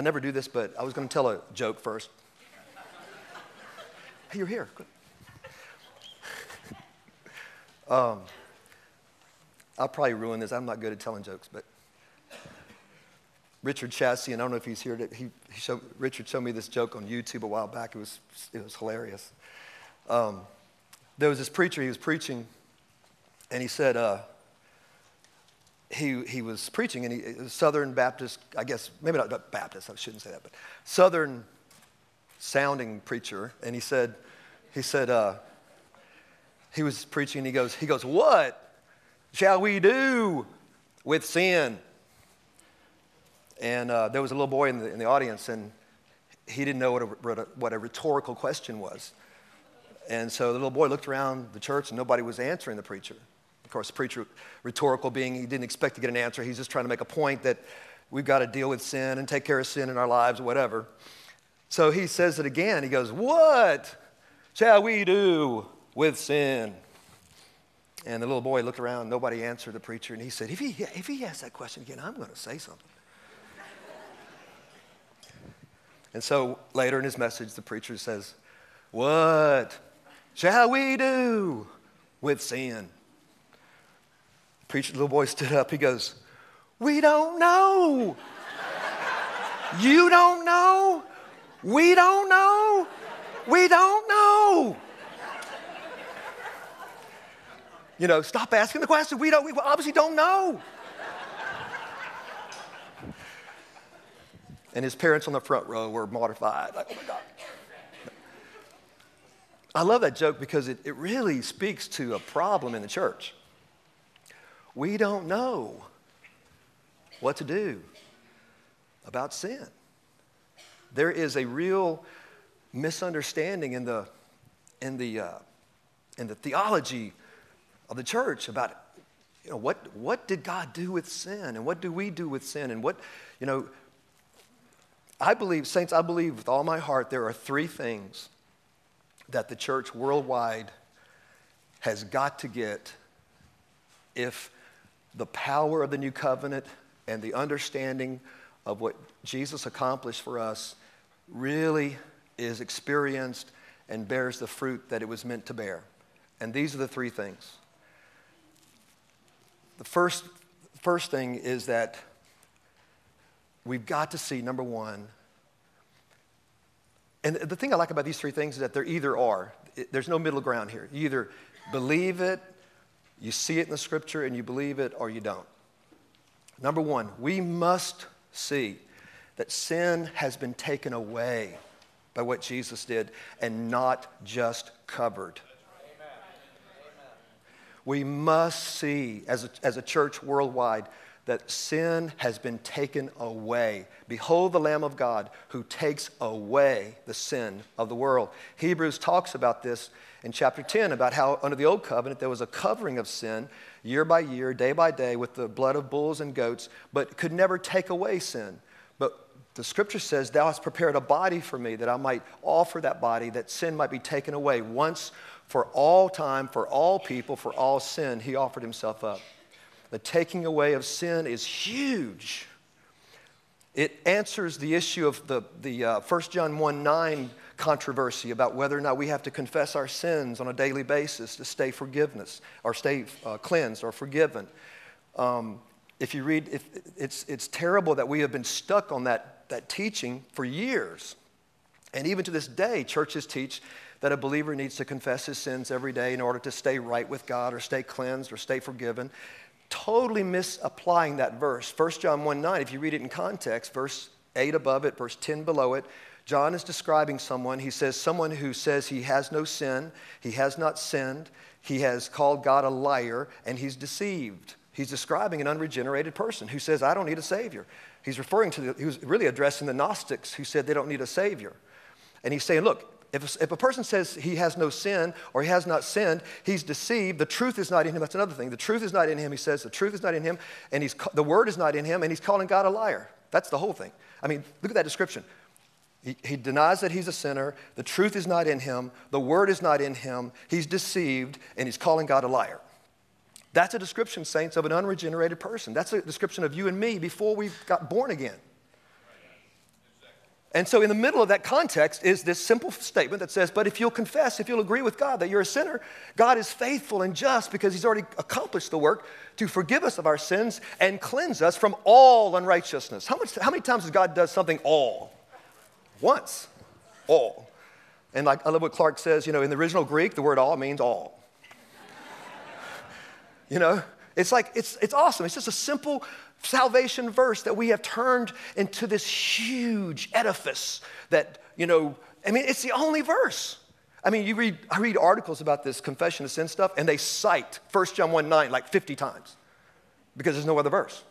I never do this, but I was going to tell a joke first. hey, you're here. Um, I'll probably ruin this. I'm not good at telling jokes, but Richard Chassie, and I don't know if he's here. He, he showed, Richard showed me this joke on YouTube a while back. It was, it was hilarious. Um, there was this preacher, he was preaching, and he said, uh, he, he was preaching, and he Southern Baptist, I guess, maybe not Baptist, I shouldn't say that, but Southern sounding preacher, and he said, he said, uh, he was preaching, and he goes, he goes, what shall we do with sin? And uh, there was a little boy in the, in the audience, and he didn't know what a, what a rhetorical question was. And so the little boy looked around the church, and nobody was answering the preacher. Of course, the preacher, rhetorical being, he didn't expect to get an answer. He's just trying to make a point that we've got to deal with sin and take care of sin in our lives or whatever. So he says it again. He goes, What shall we do with sin? And the little boy looked around, nobody answered the preacher, and he said, If he, if he asks that question again, I'm going to say something. and so later in his message, the preacher says, What shall we do with sin? Preacher, the little boy stood up. He goes, We don't know. you don't know. We don't know. We don't know. You know, stop asking the question. We don't, we obviously don't know. and his parents on the front row were mortified. Like, oh my God. I love that joke because it, it really speaks to a problem in the church we don't know what to do about sin. There is a real misunderstanding in the, in the, uh, in the theology of the church about you know, what, what did God do with sin and what do we do with sin and what, you know, I believe, saints, I believe with all my heart there are three things that the church worldwide has got to get if the power of the new covenant and the understanding of what Jesus accomplished for us really is experienced and bears the fruit that it was meant to bear. And these are the three things. The first, first thing is that we've got to see, number one, and the thing I like about these three things is that they're either or. There's no middle ground here. You either believe it you see it in the scripture and you believe it or you don't. Number one, we must see that sin has been taken away by what Jesus did and not just covered. We must see as a, as a church worldwide that sin has been taken away. Behold the Lamb of God who takes away the sin of the world. Hebrews talks about this in chapter 10 about how under the old covenant there was a covering of sin year by year, day by day, with the blood of bulls and goats, but could never take away sin. But the scripture says, Thou hast prepared a body for me that I might offer that body, that sin might be taken away. Once for all time, for all people, for all sin, he offered himself up. The taking away of sin is huge. It answers the issue of the, the uh, 1 John 1 9 controversy about whether or not we have to confess our sins on a daily basis to stay forgiveness or stay uh, cleansed or forgiven. Um, if you read, if, it's, it's terrible that we have been stuck on that, that teaching for years. And even to this day, churches teach that a believer needs to confess his sins every day in order to stay right with God or stay cleansed or stay forgiven. Totally misapplying that verse. 1 John 1 9, if you read it in context, verse 8 above it, verse 10 below it, John is describing someone, he says, someone who says he has no sin, he has not sinned, he has called God a liar, and he's deceived. He's describing an unregenerated person who says, I don't need a Savior. He's referring to, the, he was really addressing the Gnostics who said they don't need a Savior. And he's saying, look, if, if a person says he has no sin or he has not sinned, he's deceived. The truth is not in him. That's another thing. The truth is not in him. He says the truth is not in him, and he's, the word is not in him, and he's calling God a liar. That's the whole thing. I mean, look at that description. He, he denies that he's a sinner. The truth is not in him. The word is not in him. He's deceived, and he's calling God a liar. That's a description, saints, of an unregenerated person. That's a description of you and me before we got born again. And so, in the middle of that context is this simple statement that says, But if you'll confess, if you'll agree with God that you're a sinner, God is faithful and just because He's already accomplished the work to forgive us of our sins and cleanse us from all unrighteousness. How, much, how many times does God do something all? Once. All. And like I love what Clark says, you know, in the original Greek, the word all means all. you know, it's like, it's, it's awesome. It's just a simple salvation verse that we have turned into this huge edifice that, you know, I mean, it's the only verse. I mean, you read, I read articles about this confession of sin stuff, and they cite 1 John 1 9 like 50 times because there's no other verse.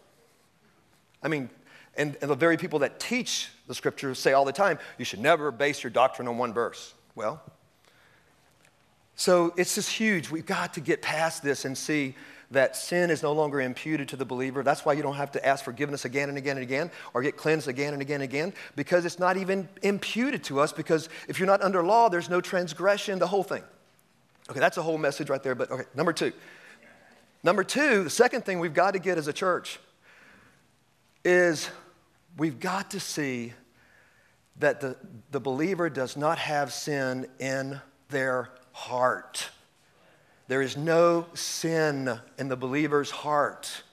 I mean, and, and the very people that teach the scriptures say all the time, you should never base your doctrine on one verse. Well, so it's just huge. We've got to get past this and see that sin is no longer imputed to the believer. That's why you don't have to ask forgiveness again and again and again or get cleansed again and again and again because it's not even imputed to us because if you're not under law, there's no transgression, the whole thing. Okay, that's a whole message right there. But okay, number two. Number two, the second thing we've got to get as a church is we've got to see that the, the believer does not have sin in their heart. There is no sin in the believer's heart.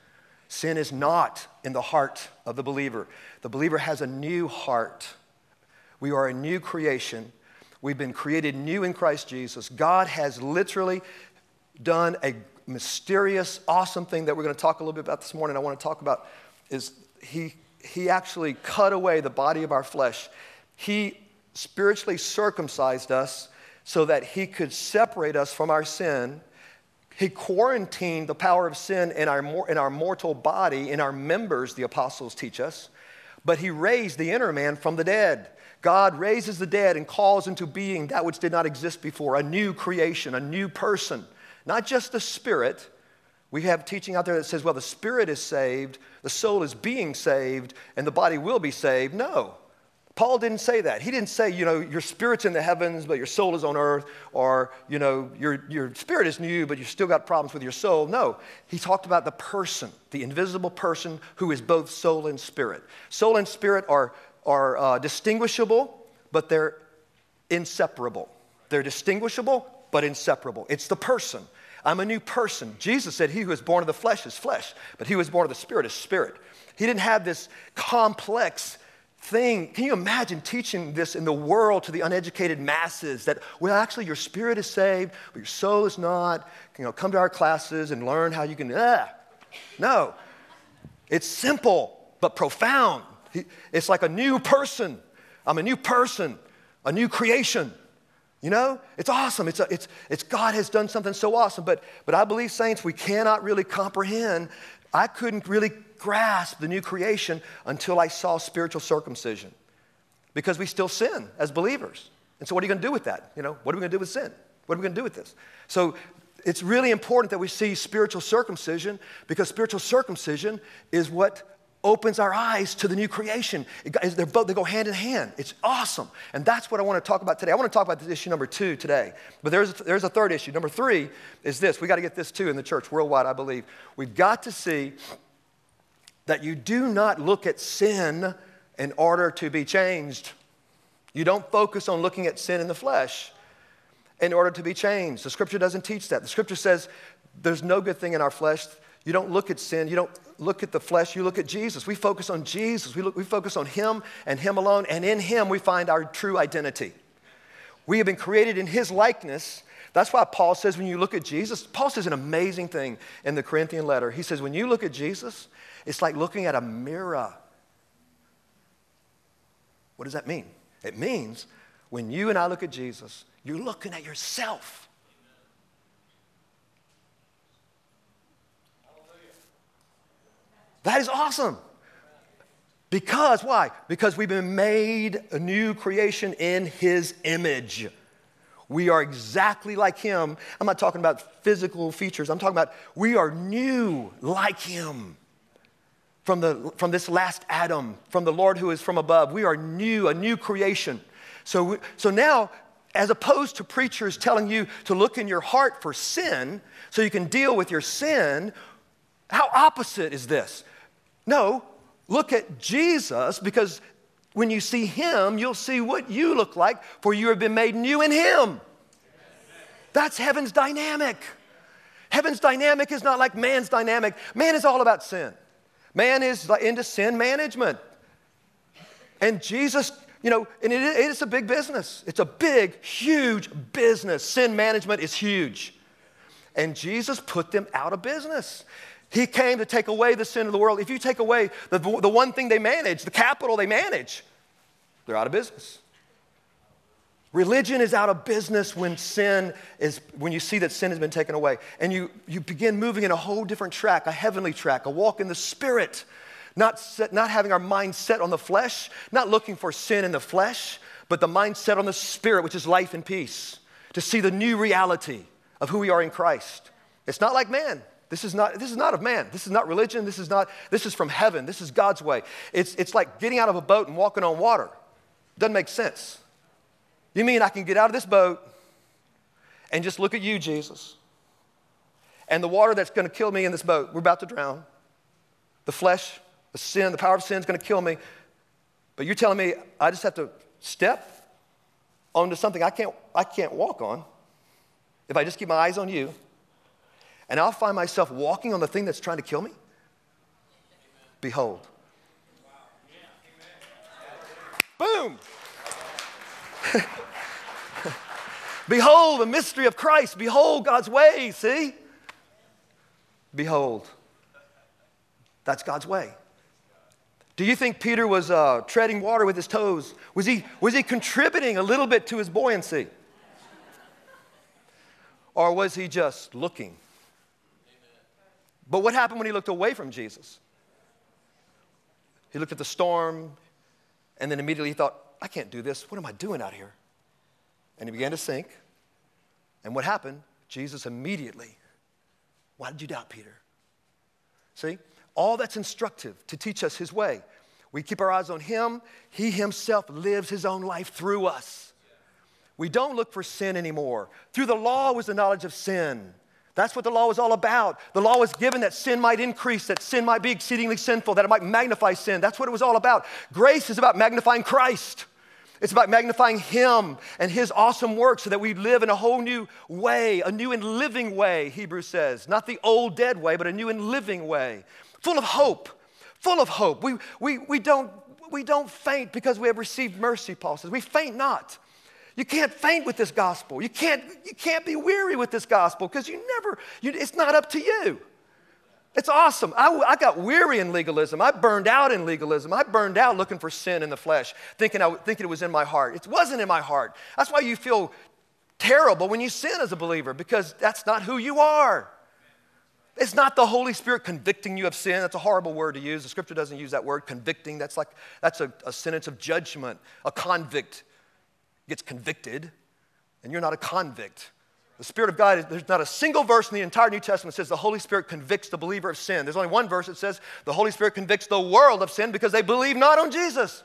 Sin is not in the heart of the believer. The believer has a new heart. We are a new creation. We've been created new in Christ Jesus. God has literally done a mysterious, awesome thing that we're going to talk a little bit about this morning. I want to talk about is he, he actually cut away the body of our flesh. He spiritually circumcised us so that he could separate us from our sin. He quarantined the power of sin in our, in our mortal body, in our members, the apostles teach us. But he raised the inner man from the dead. God raises the dead and calls into being that which did not exist before, a new creation, a new person. Not just the spirit. We have teaching out there that says, well, the spirit is saved, the soul is being saved, and the body will be saved. No. Paul didn't say that. He didn't say, you know, your spirit's in the heavens, but your soul is on earth, or, you know, your, your spirit is new, but you've still got problems with your soul. No, he talked about the person, the invisible person who is both soul and spirit. Soul and spirit are, are uh, distinguishable, but they're inseparable. They're distinguishable, but inseparable. It's the person. I'm a new person. Jesus said, He who is born of the flesh is flesh, but he who is born of the spirit is spirit. He didn't have this complex thing. Can you imagine teaching this in the world to the uneducated masses that, well, actually, your spirit is saved, but your soul is not? You know, come to our classes and learn how you can, ah. No. It's simple, but profound. It's like a new person. I'm a new person, a new creation. You know, it's awesome. It's, a, it's, it's God has done something so awesome. But, but I believe, saints, we cannot really comprehend. I couldn't really grasp the new creation until I saw spiritual circumcision because we still sin as believers. And so, what are you going to do with that? You know, what are we going to do with sin? What are we going to do with this? So, it's really important that we see spiritual circumcision because spiritual circumcision is what opens our eyes to the new creation. They're both, they go hand in hand. It's awesome. And that's what I want to talk about today. I want to talk about this issue number two today. But there's, there's a third issue. Number three is this. We got to get this too in the church worldwide, I believe. We've got to see that you do not look at sin in order to be changed. You don't focus on looking at sin in the flesh in order to be changed. The scripture doesn't teach that. The scripture says there's no good thing in our flesh. You don't look at sin, you don't look at the flesh, you look at Jesus. We focus on Jesus, we, look, we focus on Him and Him alone, and in Him we find our true identity. We have been created in His likeness. That's why Paul says when you look at Jesus, Paul says an amazing thing in the Corinthian letter. He says, when you look at Jesus, it's like looking at a mirror. What does that mean? It means when you and I look at Jesus, you're looking at yourself. That is awesome. Because, why? Because we've been made a new creation in His image. We are exactly like Him. I'm not talking about physical features, I'm talking about we are new like Him from, the, from this last Adam, from the Lord who is from above. We are new, a new creation. So, we, so now, as opposed to preachers telling you to look in your heart for sin so you can deal with your sin, how opposite is this? No, look at Jesus because when you see him, you'll see what you look like, for you have been made new in him. That's heaven's dynamic. Heaven's dynamic is not like man's dynamic. Man is all about sin. Man is into sin management. And Jesus, you know, and it is a big business. It's a big, huge business. Sin management is huge. And Jesus put them out of business. He came to take away the sin of the world. If you take away the, the one thing they manage, the capital they manage, they're out of business. Religion is out of business when sin is, when you see that sin has been taken away. And you, you begin moving in a whole different track, a heavenly track, a walk in the spirit. Not, set, not having our mind set on the flesh, not looking for sin in the flesh, but the mind set on the spirit, which is life and peace, to see the new reality of who we are in Christ. It's not like man. This is not, this is not of man. This is not religion. This is not, this is from heaven. This is God's way. It's, it's like getting out of a boat and walking on water. Doesn't make sense. You mean I can get out of this boat and just look at you, Jesus? And the water that's going to kill me in this boat, we're about to drown. The flesh, the sin, the power of sin is going to kill me. But you're telling me I just have to step onto something I can't, I can't walk on if I just keep my eyes on you and I'll find myself walking on the thing that's trying to kill me? Behold. Boom! Behold the mystery of Christ. Behold God's way, see? Behold. That's God's way. Do you think Peter was uh, treading water with his toes? Was he, was he contributing a little bit to his buoyancy? Or was he just looking? But what happened when he looked away from Jesus? He looked at the storm, and then immediately he thought, I can't do this. What am I doing out here? And he began to sink. And what happened? Jesus immediately, why did you doubt, Peter? See, all that's instructive to teach us his way. We keep our eyes on him, he himself lives his own life through us. We don't look for sin anymore. Through the law was the knowledge of sin. That's what the law was all about. The law was given that sin might increase, that sin might be exceedingly sinful, that it might magnify sin. That's what it was all about. Grace is about magnifying Christ. It's about magnifying Him and His awesome work so that we live in a whole new way, a new and living way, Hebrews says. Not the old dead way, but a new and living way. Full of hope, full of hope. We, we, we, don't, we don't faint because we have received mercy, Paul says. We faint not. You can't faint with this gospel. You can't, you can't be weary with this gospel because you never, you, it's not up to you. It's awesome. I, I, got weary in legalism. I burned out in legalism. I burned out looking for sin in the flesh, thinking, I, thinking it was in my heart. It wasn't in my heart. That's why you feel terrible when you sin as a believer because that's not who you are. It's not the Holy Spirit convicting you of sin. That's a horrible word to use. The scripture doesn't use that word, convicting. That's like, that's a, a sentence of judgment, a convict gets convicted, and you're not a convict. The Spirit of God, there's not a single verse in the entire New Testament that says the Holy Spirit convicts the believer of sin. There's only one verse that says the Holy Spirit convicts the world of sin because they believe not on Jesus.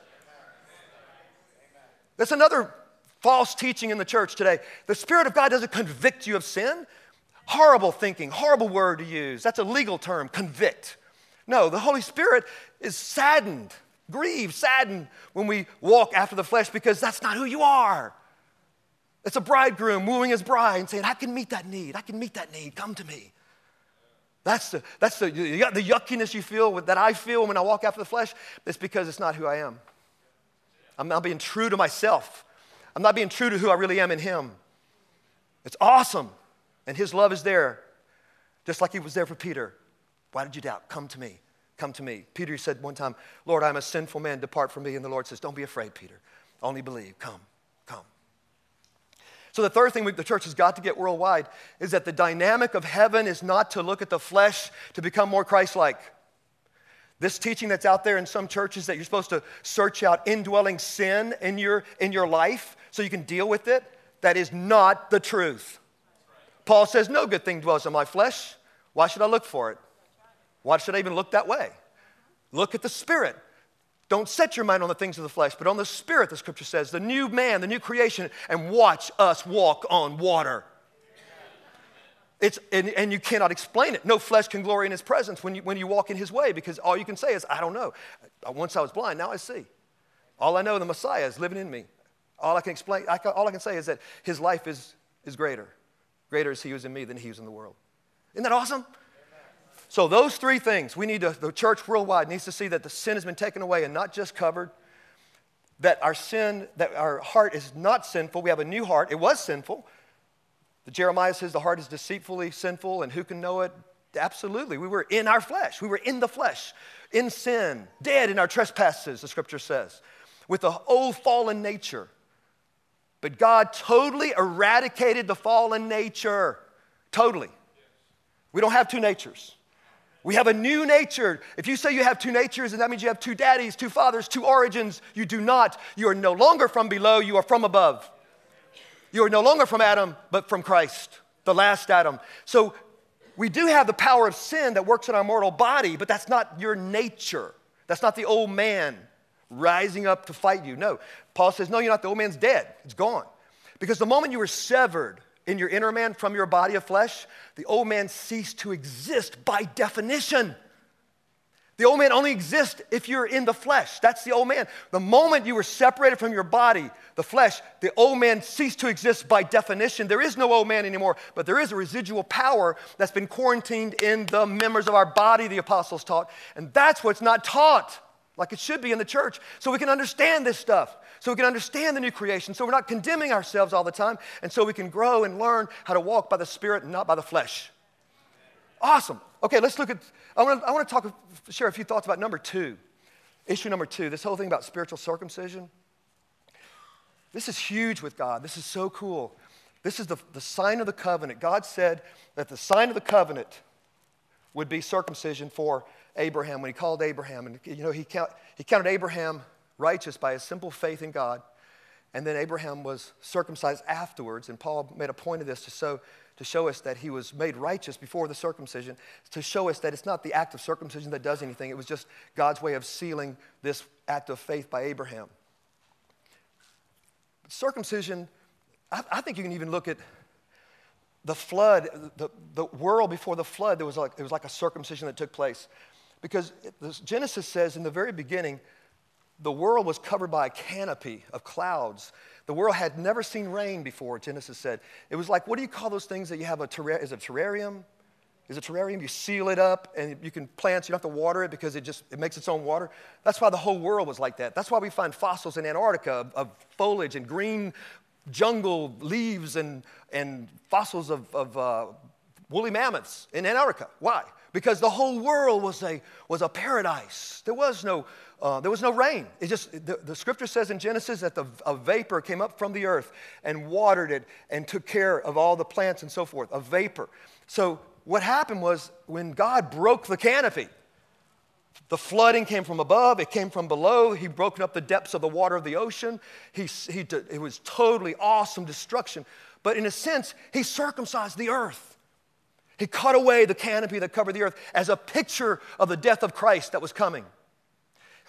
That's another false teaching in the church today. The Spirit of God doesn't convict you of sin. Horrible thinking, horrible word to use. That's a legal term, convict. No, the Holy Spirit is saddened grieve, saddened when we walk after the flesh because that's not who you are. It's a bridegroom wooing his bride and saying, I can meet that need. I can meet that need. Come to me. That's the, that's the, the yuckiness you feel that I feel when I walk after the flesh. It's because it's not who I am. I'm not being true to myself. I'm not being true to who I really am in Him. It's awesome. And His love is there, just like He was there for Peter. Why did you doubt? Come to me. Come to me. Peter said one time, Lord, I'm a sinful man. Depart from me. And the Lord says, Don't be afraid, Peter. Only believe. Come, come. So, the third thing we, the church has got to get worldwide is that the dynamic of heaven is not to look at the flesh to become more Christ like. This teaching that's out there in some churches that you're supposed to search out indwelling sin in your, in your life so you can deal with it, that is not the truth. Paul says, No good thing dwells in my flesh. Why should I look for it? Why should I even look that way? Look at the Spirit. Don't set your mind on the things of the flesh, but on the Spirit, the scripture says, the new man, the new creation, and watch us walk on water. It's, and, and you cannot explain it. No flesh can glory in his presence when you, when you walk in his way because all you can say is, I don't know. Uh, once I was blind, now I see. All I know, the Messiah is living in me. All I can explain, I can, all I can say is that his life is, is greater. Greater is he who's in me than he who's in the world. Isn't that awesome? So, those three things, we need to, the church worldwide needs to see that the sin has been taken away and not just covered, that our sin, that our heart is not sinful. We have a new heart. It was sinful. The Jeremiah says the heart is deceitfully sinful, and who can know it? Absolutely. We were in our flesh. We were in the flesh, in sin, dead in our trespasses, the scripture says, with the old fallen nature. But God totally eradicated the fallen nature. Totally. We don't have two natures. We have a new nature. If you say you have two natures, and that means you have two daddies, two fathers, two origins, you do not. You are no longer from below, you are from above. You are no longer from Adam, but from Christ, the last Adam. So we do have the power of sin that works in our mortal body, but that's not your nature. That's not the old man rising up to fight you. No. Paul says, No, you're not. The old man's dead, it's gone. Because the moment you were severed in your inner man from your body of flesh, the old man ceased to exist by definition. The old man only exists if you're in the flesh. That's the old man. The moment you were separated from your body, the flesh, the old man ceased to exist by definition. There is no old man anymore, but there is a residual power that's been quarantined in the members of our body, the apostles taught. And that's what's not taught like it should be in the church so we can understand this stuff so we can understand the new creation, so we're not condemning ourselves all the time, and so we can grow and learn how to walk by the Spirit and not by the flesh. Awesome. Okay, let's look at, I want to, I want to talk, share a few thoughts about number two. Issue number two, this whole thing about spiritual circumcision. This is huge with God. This is so cool. This is the, the sign of the covenant. God said that the sign of the covenant would be circumcision for Abraham when he called Abraham. And, you know, he, count, he counted Abraham righteous by his simple faith in God. And then Abraham was circumcised afterwards, and Paul made a point of this to show, to show us that he was made righteous before the circumcision, to show us that it's not the act of circumcision that does anything, it was just God's way of sealing this act of faith by Abraham. Circumcision, I, I think you can even look at the flood, the, the world before the flood, there was like, it was like a circumcision that took place. Because Genesis says in the very beginning, the world was covered by a canopy of clouds. The world had never seen rain before, Genesis said. It was like, what do you call those things that you have a? Is a terrarium? Is a terrarium? You seal it up and you can plant, so you don't have to water it because it just it makes its own water. That's why the whole world was like that. That's why we find fossils in Antarctica of, of foliage and green jungle leaves and, and fossils of, of uh, woolly mammoths in Antarctica. Why? Because the whole world was a, was a paradise. There was no uh, there was no rain. It just, the, the, scripture says in Genesis that the, a vapor came up from the earth and watered it and took care of all the plants and so forth, a vapor. So what happened was when God broke the canopy, the flooding came from above, it came from below. He broke up the depths of the water of the ocean. He, he, it was totally awesome destruction. But in a sense, he circumcised the earth. He cut away the canopy that covered the earth as a picture of the death of Christ that was coming.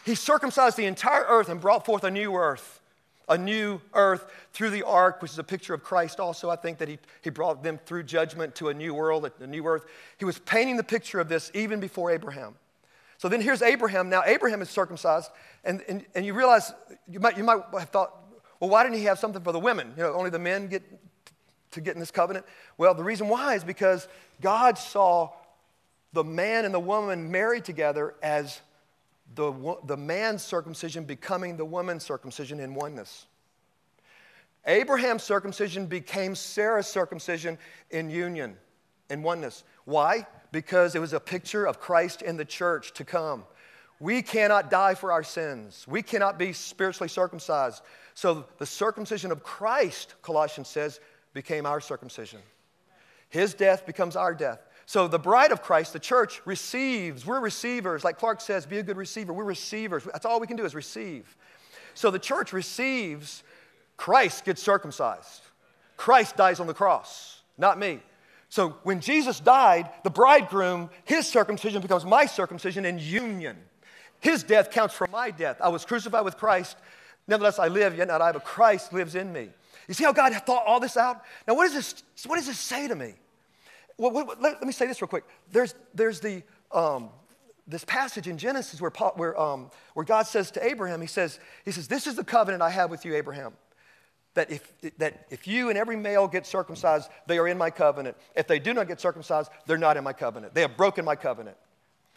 He circumcised the entire earth and brought forth a new earth, a new earth through the ark, which is a picture of Christ also. I think that he, he brought them through judgment to a new world, a new earth. He was painting the picture of this even before Abraham. So then here's Abraham. Now, Abraham is circumcised, and, and, and you realize, you might, you might have thought, well, why didn't he have something for the women? You know, only the men get to get in this covenant? Well, the reason why is because God saw the man and the woman married together as the, the man's circumcision becoming the woman's circumcision in oneness. Abraham's circumcision became Sarah's circumcision in union, in oneness. Why? Because it was a picture of Christ in the church to come. We cannot die for our sins. We cannot be spiritually circumcised. So the circumcision of Christ, Colossians says, became our circumcision. His death becomes our death. So the bride of Christ, the church, receives. We're receivers. Like Clark says, be a good receiver. We're receivers. That's all we can do is receive. So the church receives. Christ gets circumcised. Christ dies on the cross, not me. So when Jesus died, the bridegroom, his circumcision becomes my circumcision in union. His death counts for my death. I was crucified with Christ. Nevertheless, I live, yet not I, but Christ lives in me. You see how God thought all this out? Now, what, is this, what does this say to me? well, let, let, me say this real quick. There's, there's the, um, this passage in Genesis where, where, um, where God says to Abraham, he says, he says, This is the covenant I have with you, Abraham. That if, that if you and every male get circumcised, they are in my covenant. If they do not get circumcised, they're not in my covenant. They have broken my covenant.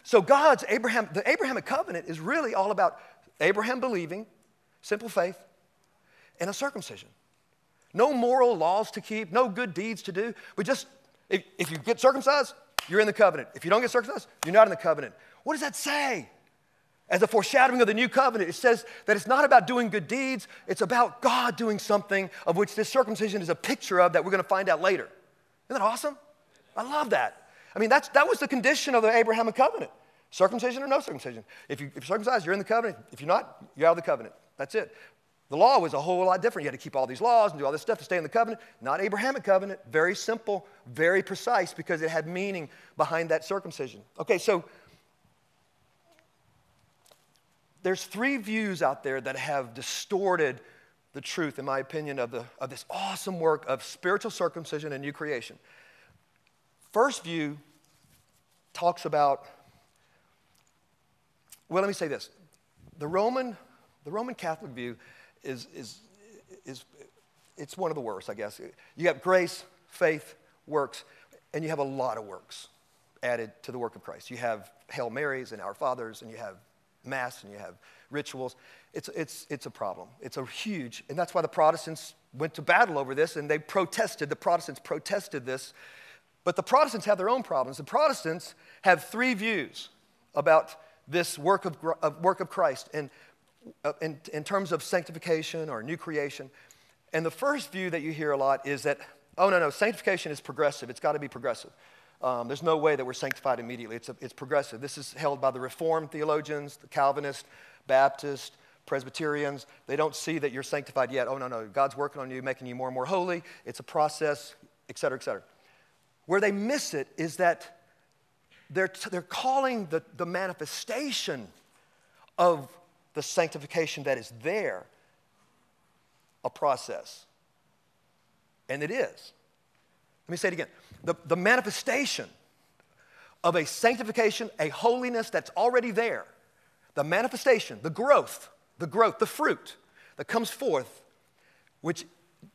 So God's Abraham, the Abrahamic covenant is really all about Abraham believing, simple faith, and a circumcision. No moral laws to keep, no good deeds to do, but just if, if you get circumcised, you're in the covenant. If you don't get circumcised, you're not in the covenant. What does that say? As a foreshadowing of the new covenant, it says that it's not about doing good deeds, it's about God doing something of which this circumcision is a picture of that we're going to find out later. Isn't that awesome? I love that. I mean, that's, that was the condition of the Abrahamic covenant circumcision or no circumcision. If, you, if you're circumcised, you're in the covenant. If you're not, you're out of the covenant. That's it. The law was a whole lot different. You had to keep all these laws and do all this stuff to stay in the covenant. Not Abrahamic covenant. Very simple, very precise because it had meaning behind that circumcision. Okay, so there's three views out there that have distorted the truth, in my opinion, of, the, of this awesome work of spiritual circumcision and new creation. First view talks about, well, let me say this. The Roman, the Roman Catholic view is, is, is it's one of the worst, I guess. You have grace, faith, works, and you have a lot of works added to the work of Christ. You have Hail Marys and Our Fathers, and you have Mass and you have rituals. It's, it's, it's a problem. It's a huge, and that's why the Protestants went to battle over this and they protested. The Protestants protested this. But the Protestants have their own problems. The Protestants have three views about this work of, of work of Christ and, in, in terms of sanctification or new creation. And the first view that you hear a lot is that, oh, no, no, sanctification is progressive. It's got to be progressive. Um, there's no way that we're sanctified immediately. It's, a, it's progressive. This is held by the Reformed theologians, the Calvinists, Baptists, Presbyterians. They don't see that you're sanctified yet. Oh, no, no. God's working on you, making you more and more holy. It's a process, et cetera, et cetera. Where they miss it is that they're, t- they're calling the, the manifestation of the sanctification that is there a process. And it is. Let me say it again. The, the manifestation of a sanctification, a holiness that's already there, the manifestation, the growth, the growth, the fruit that comes forth, which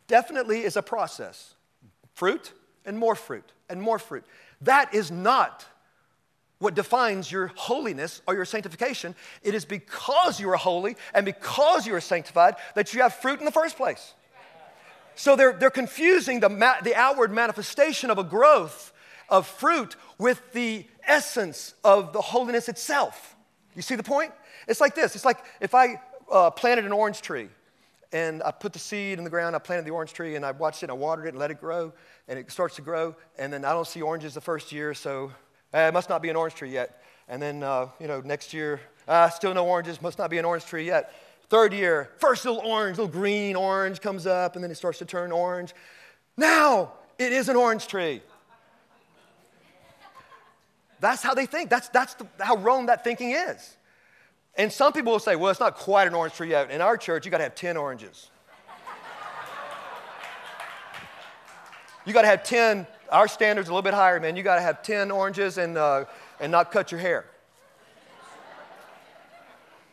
definitely is a process fruit and more fruit and more fruit. That is not what defines your holiness or your sanctification. It is because you are holy and because you are sanctified that you have fruit in the first place. So they're, they're confusing the, ma- the outward manifestation of a growth of fruit with the essence of the holiness itself. You see the point? It's like this it's like if I uh, planted an orange tree and I put the seed in the ground, I planted the orange tree and I watched it and I watered it and let it grow and it starts to grow and then I don't see oranges the first year, so uh, it must not be an orange tree yet. And then, uh, you know, next year, uh, still no oranges, must not be an orange tree yet. Third year, first little orange, little green orange comes up, and then it starts to turn orange. Now it is an orange tree. That's how they think. That's, that's the, how wrong that thinking is. And some people will say, well, it's not quite an orange tree yet. In our church, you got to have 10 oranges. you got to have 10. Our standard's a little bit higher, man. You got to have 10 oranges and, uh, and not cut your hair.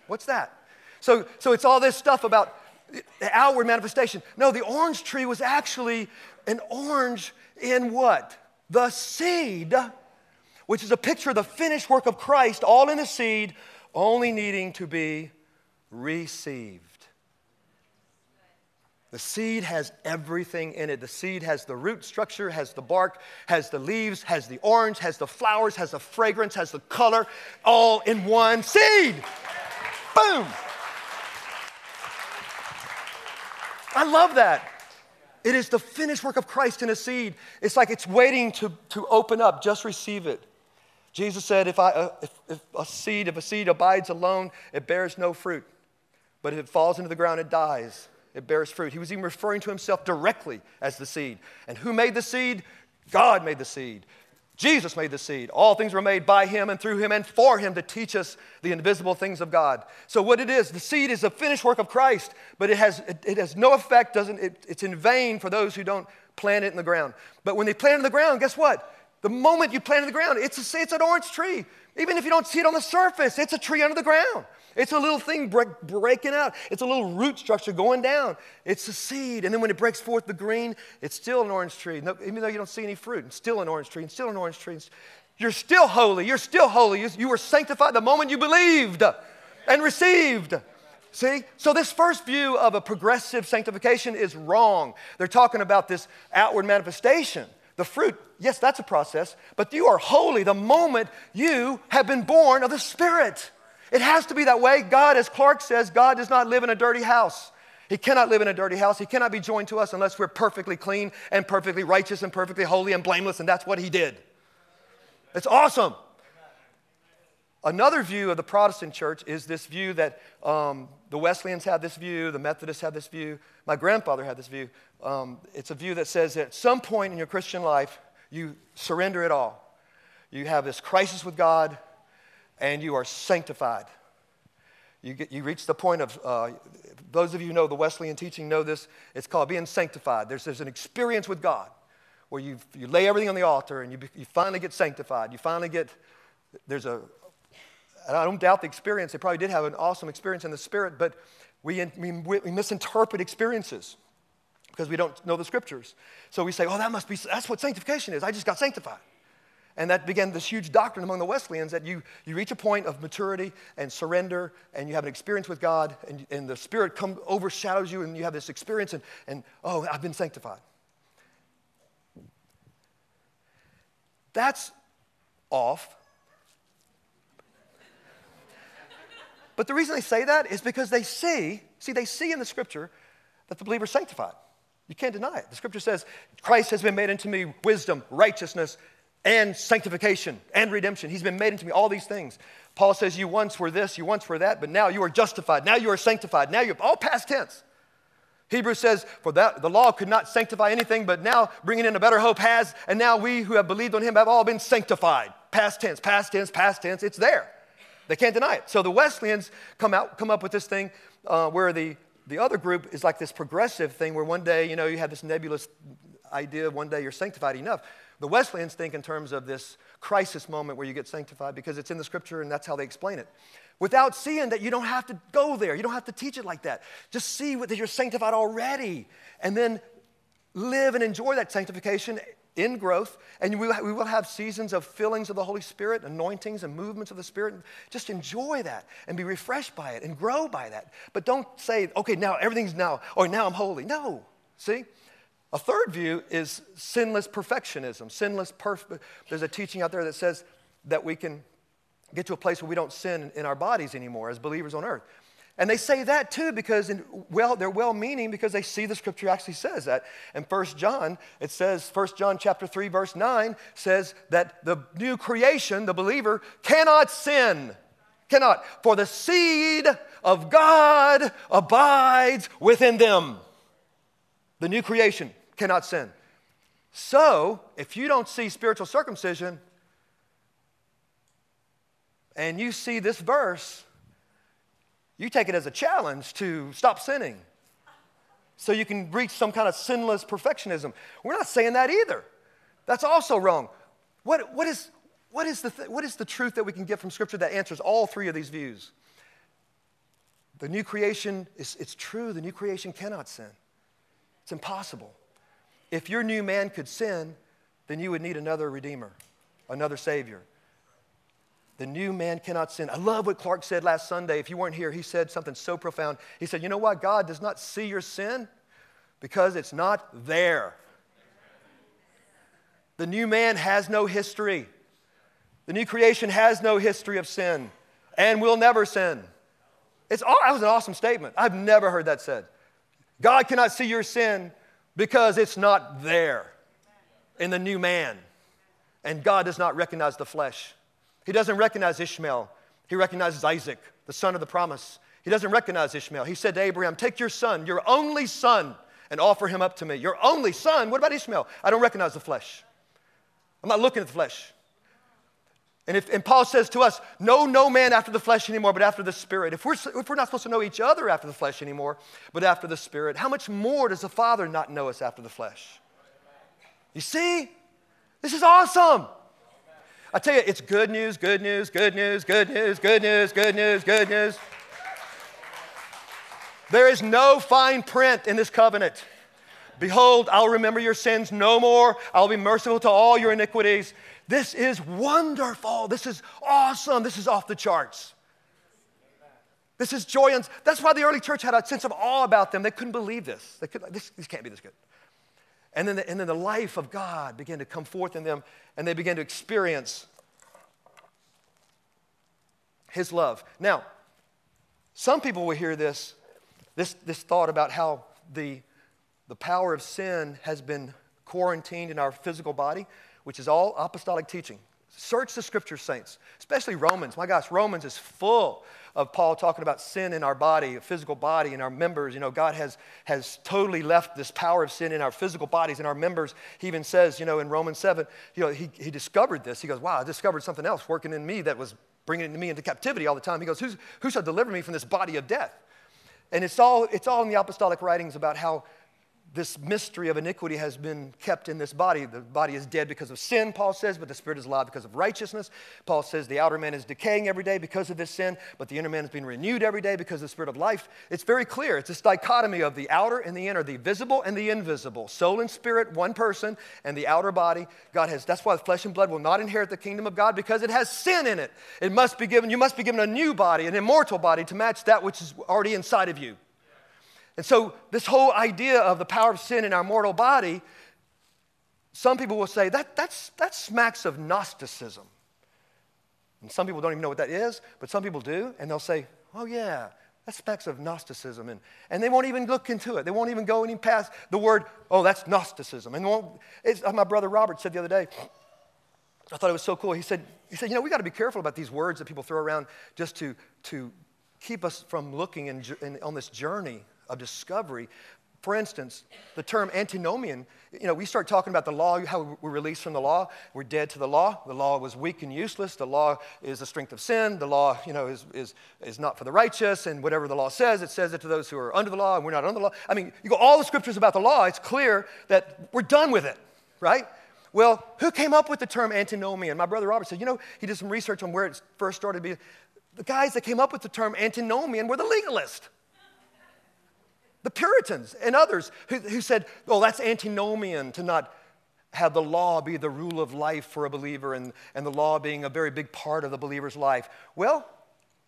What's that? So, so it's all this stuff about the outward manifestation. No, the orange tree was actually an orange in what? The seed, which is a picture of the finished work of Christ, all in the seed, only needing to be received. The seed has everything in it. The seed has the root structure, has the bark, has the leaves, has the orange, has the flowers, has the fragrance, has the color, all in one seed. Boom! I love that. It is the finished work of Christ in a seed. It's like it's waiting to, to open up. Just receive it. Jesus said, if, I, uh, if, if a seed, if a seed abides alone, it bears no fruit. But if it falls into the ground, it dies. It bears fruit. He was even referring to himself directly as the seed. And who made the seed? God made the seed. Jesus made the seed. All things were made by him and through him and for him to teach us the invisible things of God. So, what it is, the seed is the finished work of Christ, but it has, it, it has no effect, doesn't, it, it's in vain for those who don't plant it in the ground. But when they plant it in the ground, guess what? The moment you plant in the ground, it's, a, it's an orange tree. Even if you don't see it on the surface, it's a tree under the ground. It's a little thing break, breaking out. It's a little root structure going down. It's a seed. And then when it breaks forth the green, it's still an orange tree. No, even though you don't see any fruit, it's still an orange tree, and still an orange tree. You're still holy. You're still holy. You, you were sanctified the moment you believed and received. See? So, this first view of a progressive sanctification is wrong. They're talking about this outward manifestation. The fruit, yes, that's a process, but you are holy the moment you have been born of the Spirit. It has to be that way. God, as Clark says, God does not live in a dirty house. He cannot live in a dirty house. He cannot be joined to us unless we're perfectly clean and perfectly righteous and perfectly holy and blameless, and that's what He did. It's awesome. Another view of the Protestant church is this view that um, the Wesleyans had this view, the Methodists had this view, my grandfather had this view. Um, it's a view that says that at some point in your Christian life, you surrender it all. You have this crisis with God, and you are sanctified. You, get, you reach the point of, uh, those of you who know the Wesleyan teaching know this, it's called being sanctified. There's, there's an experience with God where you, you lay everything on the altar and you, you finally get sanctified. You finally get, there's a, I don't doubt the experience. They probably did have an awesome experience in the Spirit, but we, we, we misinterpret experiences because we don't know the scriptures. So we say, oh, that must be, that's what sanctification is. I just got sanctified. And that began this huge doctrine among the Wesleyans that you, you reach a point of maturity and surrender, and you have an experience with God, and, and the Spirit come, overshadows you, and you have this experience, and, and oh, I've been sanctified. That's off. But the reason they say that is because they see, see, they see in the scripture that the believer is sanctified. You can't deny it. The scripture says, Christ has been made into me wisdom, righteousness, and sanctification and redemption. He's been made into me all these things. Paul says, You once were this, you once were that, but now you are justified. Now you are sanctified. Now you're all past tense. Hebrews says, For that the law could not sanctify anything, but now bringing in a better hope has, and now we who have believed on him have all been sanctified. Past tense, past tense, past tense, it's there. They can't deny it. So the Wesleyans come out, come up with this thing uh, where the, the other group is like this progressive thing where one day, you know, you have this nebulous idea one day you're sanctified enough. The Wesleyans think in terms of this crisis moment where you get sanctified because it's in the scripture and that's how they explain it. Without seeing that you don't have to go there, you don't have to teach it like that. Just see that you're sanctified already and then live and enjoy that sanctification in growth. And we will have seasons of fillings of the Holy Spirit, anointings and movements of the Spirit. Just enjoy that and be refreshed by it and grow by that. But don't say, okay, now everything's now, or now I'm holy. No, see? A third view is sinless perfectionism. Sinless perfect. There's a teaching out there that says that we can get to a place where we don't sin in our bodies anymore as believers on earth. And they say that too because in, well, they're well meaning because they see the scripture actually says that. In 1 John, it says, 1 John chapter 3, verse 9 says that the new creation, the believer, cannot sin. Cannot. For the seed of God abides within them. The new creation cannot sin. So, if you don't see spiritual circumcision and you see this verse, you take it as a challenge to stop sinning so you can reach some kind of sinless perfectionism. We're not saying that either. That's also wrong. What, what, is, what, is the th- what is the truth that we can get from Scripture that answers all three of these views? The new creation, is, it's true, the new creation cannot sin. It's impossible. If your new man could sin, then you would need another redeemer, another savior. The new man cannot sin. I love what Clark said last Sunday. If you weren't here, he said something so profound. He said, You know what? God does not see your sin because it's not there. The new man has no history. The new creation has no history of sin and will never sin. It's, that was an awesome statement. I've never heard that said. God cannot see your sin because it's not there in the new man. And God does not recognize the flesh. He doesn't recognize Ishmael. He recognizes Isaac, the son of the promise. He doesn't recognize Ishmael. He said to Abraham, Take your son, your only son, and offer him up to me. Your only son? What about Ishmael? I don't recognize the flesh. I'm not looking at the flesh. And, if, and Paul says to us, Know no man after the flesh anymore, but after the Spirit. If we're, if we're not supposed to know each other after the flesh anymore, but after the Spirit, how much more does the Father not know us after the flesh? You see? This is awesome. I tell you, it's good news, good news, good news, good news, good news, good news, good news. There is no fine print in this covenant. Behold, I'll remember your sins no more. I'll be merciful to all your iniquities. This is wonderful. This is awesome. This is off the charts. This is joy. That's why the early church had a sense of awe about them. They couldn't believe this. They could, this, this can't be this good. And then, the, and then the life of God began to come forth in them, and they began to experience His love. Now, some people will hear this, this, this thought about how the, the power of sin has been quarantined in our physical body, which is all apostolic teaching. Search the scripture, saints, especially Romans. My gosh, Romans is full of Paul talking about sin in our body, a physical body, in our members. You know, God has, has totally left this power of sin in our physical bodies, in our members. He even says, you know, in Romans 7, you know, he, he discovered this. He goes, wow, I discovered something else working in me that was bringing me into captivity all the time. He goes, Who's, who shall deliver me from this body of death? And it's all, it's all in the apostolic writings about how this mystery of iniquity has been kept in this body. The body is dead because of sin, Paul says, but the spirit is alive because of righteousness. Paul says the outer man is decaying every day because of this sin, but the inner man is being renewed every day because of the spirit of life. It's very clear. It's this dichotomy of the outer and the inner, the visible and the invisible. Soul and spirit, one person, and the outer body. God has, that's why the flesh and blood will not inherit the kingdom of God because it has sin in it. It must be given, you must be given a new body, an immortal body to match that which is already inside of you. And so, this whole idea of the power of sin in our mortal body, some people will say that, that's, that smacks of Gnosticism. And some people don't even know what that is, but some people do, and they'll say, oh, yeah, that smacks of Gnosticism. And, and they won't even look into it. They won't even go any past the word, oh, that's Gnosticism. And my brother Robert said the other day, I thought it was so cool. He said, he said you know, we got to be careful about these words that people throw around just to, to keep us from looking in, in, on this journey of discovery. For instance, the term antinomian, you know, we start talking about the law, how we're released from the law. We're dead to the law. The law was weak and useless. The law is the strength of sin. The law, you know, is, is, is not for the righteous. And whatever the law says, it says it to those who are under the law, and we're not under the law. I mean, you go all the scriptures about the law, it's clear that we're done with it, right? Well, who came up with the term antinomian? My brother Robert said, you know, he did some research on where it first started. The guys that came up with the term antinomian were the legalists the Puritans and others who, who said, oh, that's antinomian to not have the law be the rule of life for a believer and, and the law being a very big part of the believer's life. Well,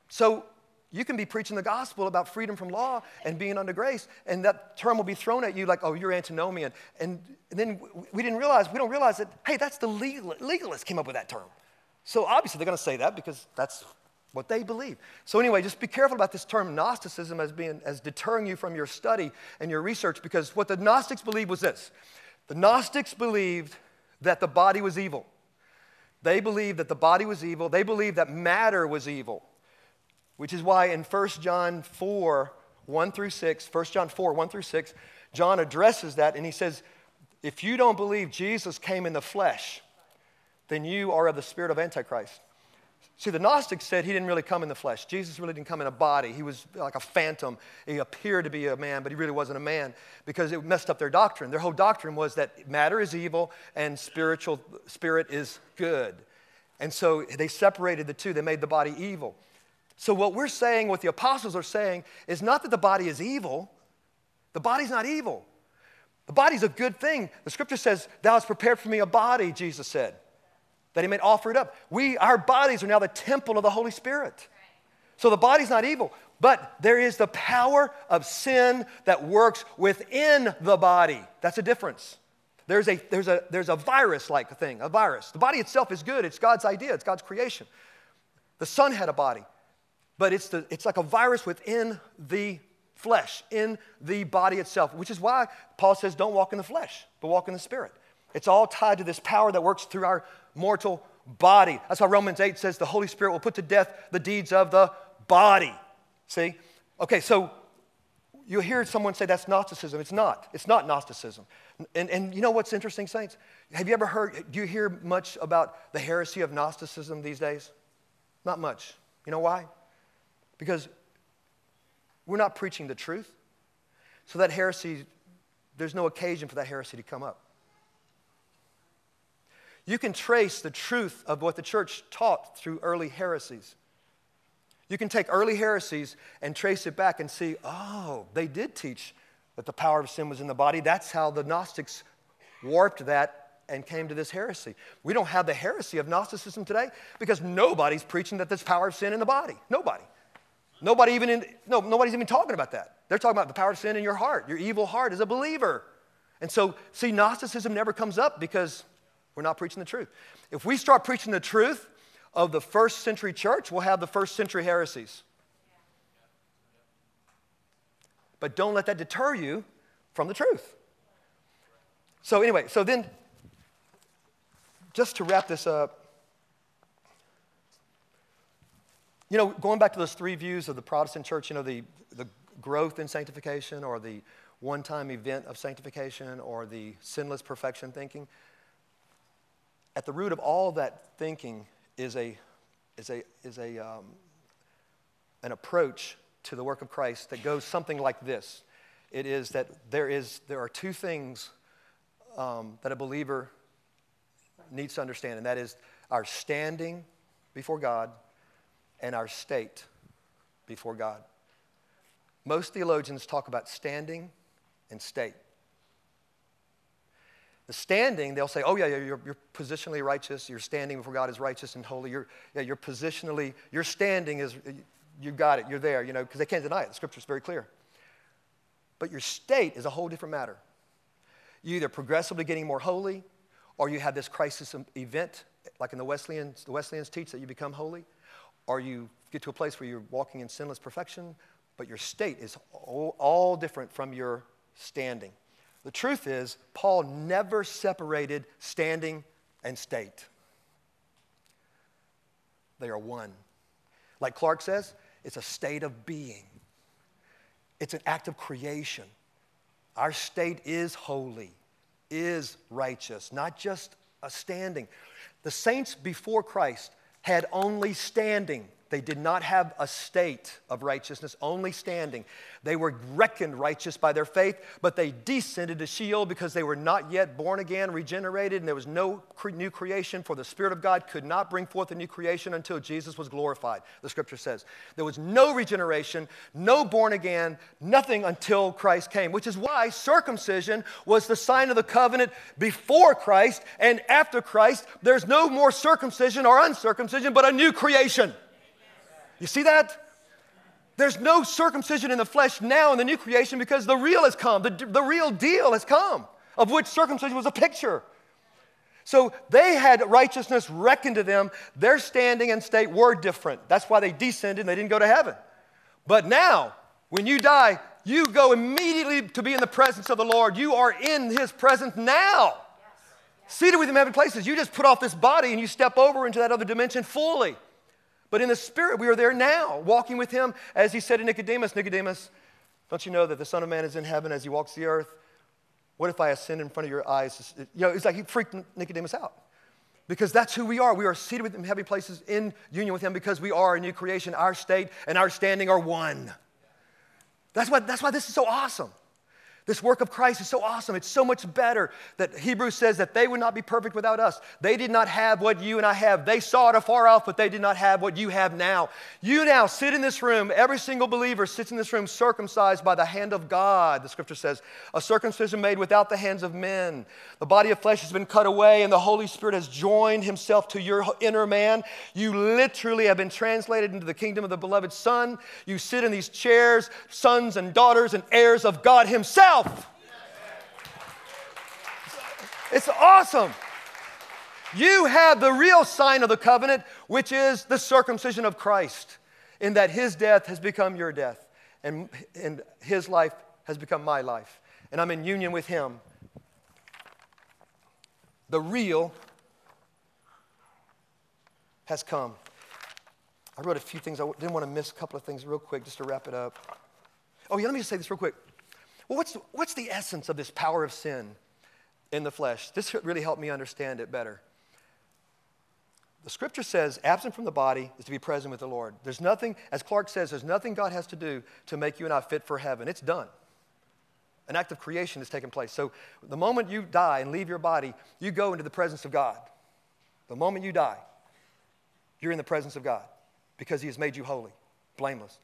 so you can be preaching the gospel about freedom from law and being under grace, and that term will be thrown at you like, oh, you're antinomian. And, and then we didn't realize, we don't realize that, hey, that's the legal, legalists came up with that term. So obviously they're going to say that because that's what they believe. So anyway, just be careful about this term Gnosticism as being as deterring you from your study and your research because what the Gnostics believed was this. The Gnostics believed that the body was evil. They believed that the body was evil. They believed that matter was evil. Which is why in 1 John 4, 1 through 6, 1 John 4, 1 through 6, John addresses that and he says, if you don't believe Jesus came in the flesh, then you are of the spirit of Antichrist. See, the Gnostics said he didn't really come in the flesh. Jesus really didn't come in a body. He was like a phantom. He appeared to be a man, but he really wasn't a man because it messed up their doctrine. Their whole doctrine was that matter is evil and spiritual spirit is good. And so they separated the two. They made the body evil. So what we're saying, what the apostles are saying, is not that the body is evil. The body's not evil. The body's a good thing. The scripture says, Thou hast prepared for me a body, Jesus said that he might offer it up. We, our bodies are now the temple of the Holy Spirit. So the body's not evil, but there is the power of sin that works within the body. That's a difference. There's a, there's a, there's a virus like thing, a virus. The body itself is good, it's God's idea, it's God's creation. The Son had a body, but it's, the, it's like a virus within the flesh, in the body itself, which is why Paul says, don't walk in the flesh, but walk in the Spirit. It's all tied to this power that works through our mortal body. That's why Romans 8 says the Holy Spirit will put to death the deeds of the body. See? Okay, so you hear someone say that's Gnosticism. It's not. It's not Gnosticism. And, and you know what's interesting, saints? Have you ever heard, do you hear much about the heresy of Gnosticism these days? Not much. You know why? Because we're not preaching the truth. So that heresy, there's no occasion for that heresy to come up. You can trace the truth of what the church taught through early heresies. You can take early heresies and trace it back and see, oh, they did teach that the power of sin was in the body. That's how the Gnostics warped that and came to this heresy. We don't have the heresy of Gnosticism today because nobody's preaching that there's power of sin in the body. Nobody. Nobody even in, no, nobody's even talking about that. They're talking about the power of sin in your heart, your evil heart as a believer. And so, see, Gnosticism never comes up because we're not preaching the truth. If we start preaching the truth, of the first century church we'll have the first century heresies. But don't let that deter you from the truth. So, anyway, so then, just to wrap this up, you know, going back to those three views of the Protestant church, you know, the, the growth in sanctification or the one time event of sanctification or the sinless perfection thinking, at the root of all that thinking is a, is a, is a, um, an approach to the work of Christ that goes something like this. It is that there, is, there are two things um, that a believer needs to understand, and that is our standing before God and our state before God. Most theologians talk about standing and state. The standing, they'll say, oh, yeah, yeah you're, you're, positionally righteous. You're standing before God is righteous and holy. You're, yeah, you're positionally, your standing is, you got it, you're there, you know, because they can't deny it. The scripture's very clear. But your state is a whole different matter. You either progressively getting more holy, or you have this crisis event, like in the Wesleyans, the Wesleyans teach that you become holy, or you get to a place where you're walking in sinless perfection, but your state is all, all different from your standing. The truth is, Paul never separated standing and state. They are one. Like Clark says, it's a state of being, it's an act of creation. Our state is holy, is righteous, not just a standing. The saints before Christ had only standing. They did not have a state of righteousness, only standing. They were reckoned righteous by their faith, but they descended to Sheol because they were not yet born again, regenerated, and there was no new creation, for the Spirit of God could not bring forth a new creation until Jesus was glorified, the scripture says. There was no regeneration, no born again, nothing until Christ came, which is why circumcision was the sign of the covenant before Christ, and after Christ, there's no more circumcision or uncircumcision, but a new creation. You see that? There's no circumcision in the flesh now in the new creation because the real has come. The, the real deal has come, of which circumcision was a picture. So they had righteousness reckoned to them. Their standing and state were different. That's why they descended and they didn't go to heaven. But now, when you die, you go immediately to be in the presence of the Lord. You are in his presence now. Seated with him in heavenly places. You just put off this body and you step over into that other dimension fully. But in the Spirit, we are there now, walking with Him. As He said to Nicodemus, Nicodemus, don't you know that the Son of Man is in heaven as He walks the earth? What if I ascend in front of your eyes? You know, it's like He freaked Nicodemus out. Because that's who we are. We are seated with Him in heavenly places in union with Him because we are a new creation. Our state and our standing are one. That's why, that's why this is so awesome. This work of Christ is so awesome. It's so much better that Hebrews says that they would not be perfect without us. They did not have what you and I have. They saw it afar off, but they did not have what you have now. You now sit in this room, every single believer sits in this room circumcised by the hand of God, the scripture says, a circumcision made without the hands of men. The body of flesh has been cut away, and the Holy Spirit has joined himself to your inner man. You literally have been translated into the kingdom of the beloved Son. You sit in these chairs, sons and daughters and heirs of God Himself yourself. It's awesome. You have the real sign of the covenant, which is the circumcision of Christ, in that his death has become your death, and, and his life has become my life. And I'm in union with him. The real has come. I wrote a few things. I didn't want to miss a couple of things real quick just to wrap it up. Oh, yeah, let me just say this real quick. Well, what's, what's the essence of this power of sin in the flesh? This really helped me understand it better. The scripture says, absent from the body is to be present with the Lord. There's nothing, as Clark says, there's nothing God has to do to make you and I fit for heaven. It's done. An act of creation has taken place. So the moment you die and leave your body, you go into the presence of God. the moment you die, you're in the presence of God because He has made you holy, blameless.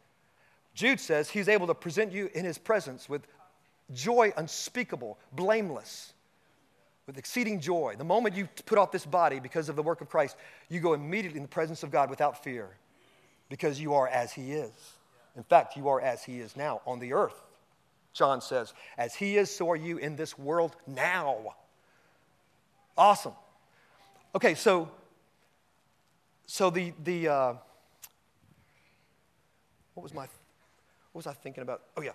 Jude says He's able to present you in His presence with joy unspeakable, blameless, with exceeding joy. The moment you put off this body because of the work of Christ, you go immediately in the presence of God without fear because you are as He is. In fact, you are as He is now on the earth. John says, As He is, so are you in this world now. Awesome. Okay, so so the the uh, what was my what was I thinking about? Oh yeah.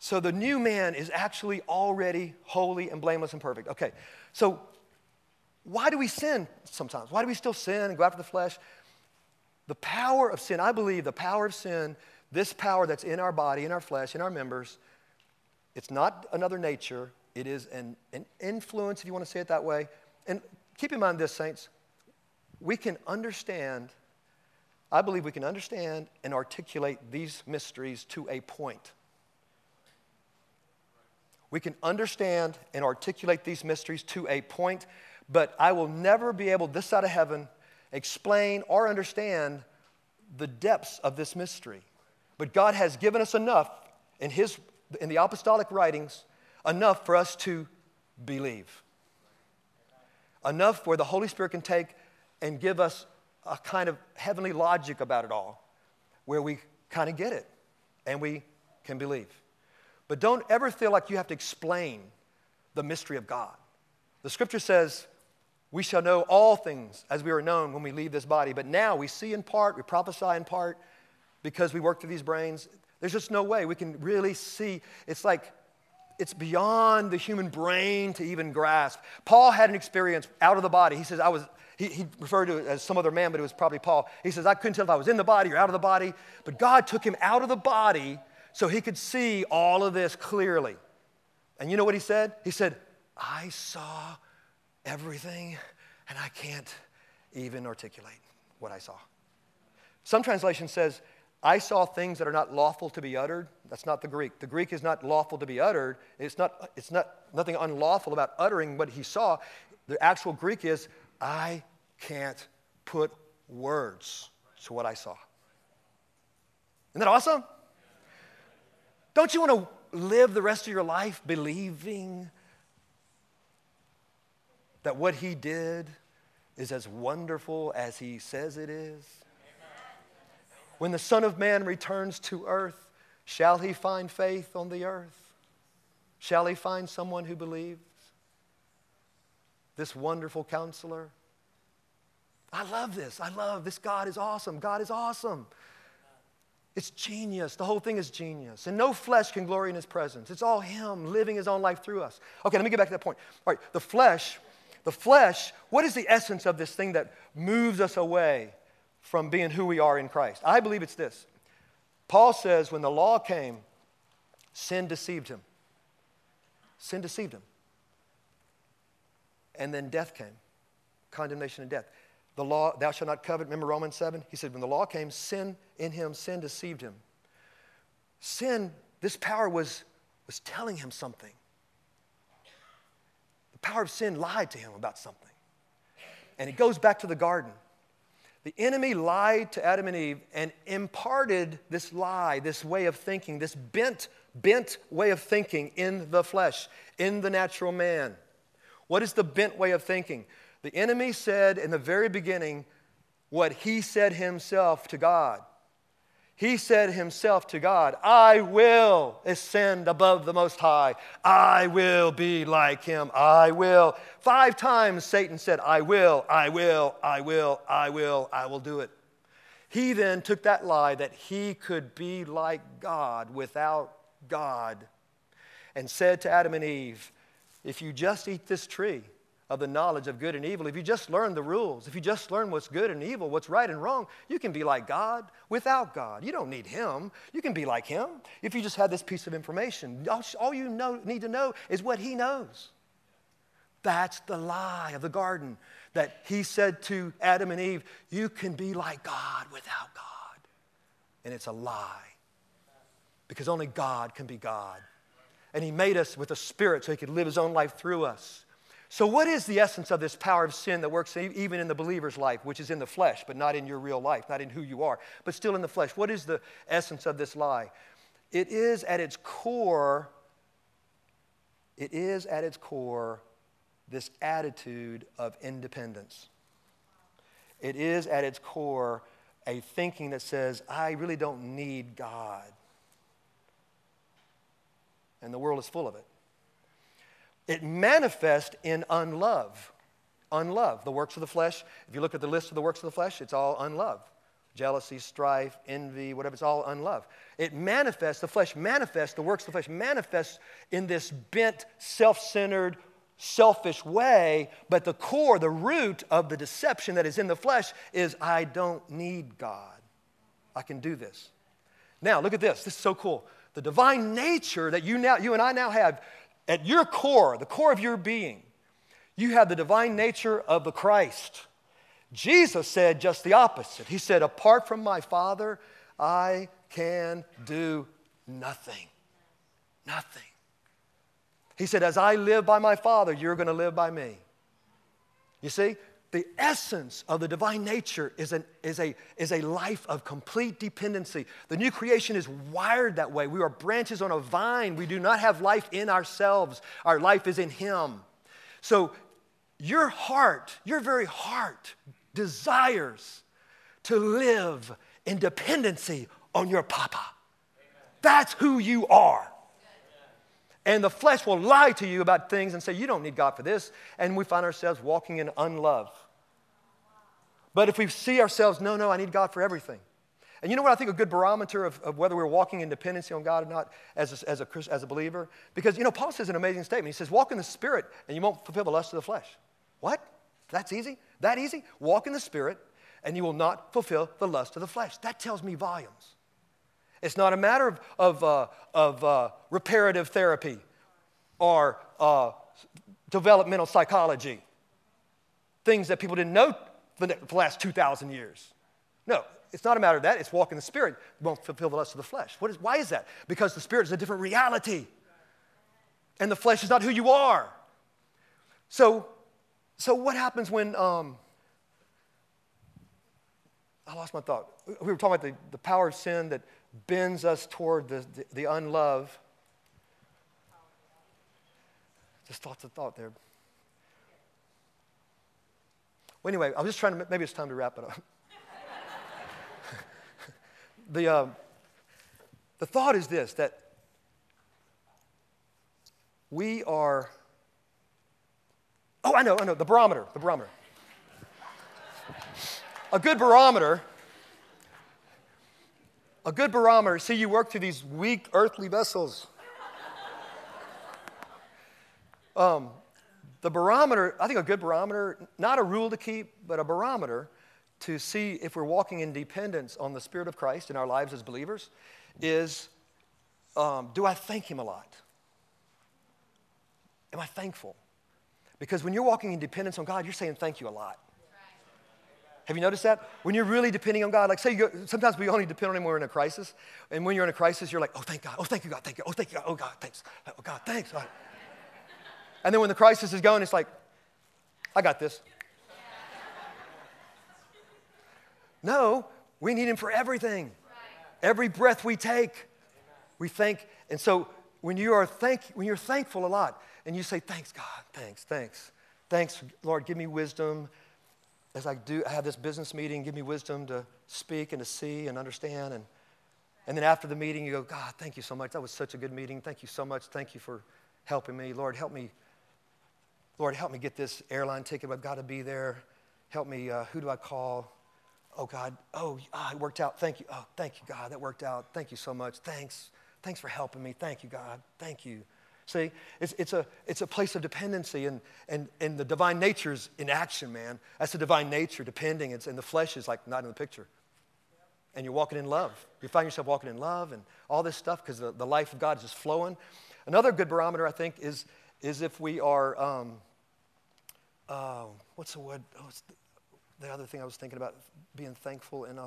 So the new man is actually already holy and blameless and perfect. Okay. So why do we sin sometimes? Why do we still sin and go after the flesh? The power of sin, I believe the power of sin, this power that's in our body, in our flesh, in our members, it's not another nature. It is an, an influence, if you want to say it that way. And keep in mind this, saints. We can understand, I believe we can understand and articulate these mysteries to a point. We can understand and articulate these mysteries to a point, but I will never be able, this side of heaven, explain or understand the depths of this mystery. But God has given us enough in His in the apostolic writings enough for us to believe. Enough where the Holy Spirit can take and give us a kind of heavenly logic about it all, where we kind of get it and we can believe. But don't ever feel like you have to explain the mystery of God. The scripture says, We shall know all things as we are known when we leave this body. But now we see in part, we prophesy in part, because we work through these brains. There's just no way we can really see. It's like it's beyond the human brain to even grasp. Paul had an experience out of the body. He says, I was, he, he, referred to it as some other man, but it was probably Paul. He says, I couldn't tell if I was in the body or out of the body, but God took him out of the body so he could see all of this clearly. And you know what he said? He said, I saw everything and I can't even articulate what I saw. Some translation says, I saw things that are not lawful to be uttered. That's not the Greek. The Greek is not lawful to be uttered. It's not, it's not nothing unlawful about uttering what he saw. The actual Greek is, I can't put words to what I saw. Isn't that awesome? Don't you want to live the rest of your life believing that what he did is as wonderful as he says it is? When the Son of Man returns to earth, shall he find faith on the earth? Shall he find someone who believes? This wonderful counselor? I love this. I love this. God is awesome. God is awesome. It's genius. The whole thing is genius. And no flesh can glory in his presence. It's all him living his own life through us. Okay, let me get back to that point. All right, the flesh, the flesh, what is the essence of this thing that moves us away from being who we are in Christ. I believe it's this. Paul says when the law came, sin deceived him. Sin deceived him. And then death came condemnation and death. The law, thou shalt not covet. Remember Romans 7? He said, when the law came, sin in him, sin deceived him. Sin, this power was, was telling him something. The power of sin lied to him about something. And it goes back to the garden. The enemy lied to Adam and Eve and imparted this lie, this way of thinking, this bent, bent way of thinking in the flesh, in the natural man. What is the bent way of thinking? The enemy said in the very beginning what he said himself to God. He said himself to God, I will ascend above the Most High. I will be like him. I will. Five times Satan said, I will, I will, I will, I will, I will do it. He then took that lie that he could be like God without God and said to Adam and Eve, If you just eat this tree, of the knowledge of good and evil, if you just learn the rules, if you just learn what's good and evil, what's right and wrong, you can be like God without God. You don't need Him. You can be like Him if you just had this piece of information. All, you know, need to know is what He knows. That's the lie of the garden that He said to Adam and Eve, You can be like God without God. And it's a lie because only God can be God. And He made us with a spirit so He could live His own life through us. So, what is the essence of this power of sin that works even in the believer's life, which is in the flesh, but not in your real life, not in who you are, but still in the flesh? What is the essence of this lie? It is at its core, it is at its core this attitude of independence. It is at its core a thinking that says, I really don't need God. And the world is full of it. It manifests in unlove. Unlove. The works of the flesh, if you look at the list of the works of the flesh, it's all unlove. Jealousy, strife, envy, whatever, it's all unlove. It manifests, the flesh manifests, the works of the flesh manifests in this bent, self centered, selfish way, but the core, the root of the deception that is in the flesh is I don't need God. I can do this. Now, look at this. This is so cool. The divine nature that you now you and I now have at your core, the core of your being, you have the divine nature of the Christ. Jesus said just the opposite. He said, Apart from my Father, I can do nothing. Nothing. He said, As I live by my Father, you're going to live by me. You see, the essence of the divine nature is, an, is, a, is a life of complete dependency. The new creation is wired that way. We are branches on a vine. We do not have life in ourselves, our life is in Him. So, your heart, your very heart, desires to live in dependency on your Papa. That's who you are. And the flesh will lie to you about things and say, You don't need God for this. And we find ourselves walking in unlove. But if we see ourselves, No, no, I need God for everything. And you know what I think a good barometer of, of whether we're walking in dependency on God or not as a, as, a, as a believer? Because, you know, Paul says an amazing statement. He says, Walk in the Spirit and you won't fulfill the lust of the flesh. What? That's easy? That easy? Walk in the Spirit and you will not fulfill the lust of the flesh. That tells me volumes. It's not a matter of, of, uh, of uh, reparative therapy or uh, developmental psychology, things that people didn't know for the last 2,000 years. No, it's not a matter of that. It's walking the Spirit. won't fulfill the lust of the flesh. What is, why is that? Because the Spirit is a different reality. And the flesh is not who you are. So, so what happens when, um, I lost my thought. We were talking about the, the power of sin that bends us toward the, the, the unlove. Just thoughts of thought there. Well, anyway, I was just trying to, maybe it's time to wrap it up. the, uh, the thought is this that we are, oh, I know, I know, the barometer, the barometer. A good barometer a good barometer, see, you work through these weak earthly vessels. Um, the barometer, I think a good barometer, not a rule to keep, but a barometer to see if we're walking in dependence on the Spirit of Christ in our lives as believers is um, do I thank Him a lot? Am I thankful? Because when you're walking in dependence on God, you're saying thank you a lot. Have you noticed that? When you're really depending on God, like say, you go, sometimes we only depend on Him when we're in a crisis. And when you're in a crisis, you're like, oh, thank God. Oh, thank you, God. Thank you. Oh, thank you, God. Oh, God, thanks. Oh, God, thanks. God. And then when the crisis is going, it's like, I got this. No, we need Him for everything. Every breath we take, we thank. And so when you are thank, when you're thankful a lot, and you say, thanks, God, thanks, thanks, thanks, Lord, give me wisdom as I do I have this business meeting, give me wisdom to speak and to see and understand. And, and then after the meeting, you go, God, thank you so much. That was such a good meeting. Thank you so much. Thank you for helping me. Lord, help me. Lord, help me get this airline ticket. I've got to be there. Help me. Uh, who do I call? Oh, God. Oh, ah, it worked out. Thank you. Oh, thank you, God. That worked out. Thank you so much. Thanks. Thanks for helping me. Thank you, God. Thank you. See, it's, it's, a, it's a place of dependency, and, and, and the divine nature's in action, man. That's the divine nature, depending, it's, and the flesh is like not in the picture. And you're walking in love. You find yourself walking in love and all this stuff because the, the life of God is just flowing. Another good barometer, I think, is, is if we are, um, uh, what's the word? Oh, the, the, other thing I was thinking about, being thankful and. Uh,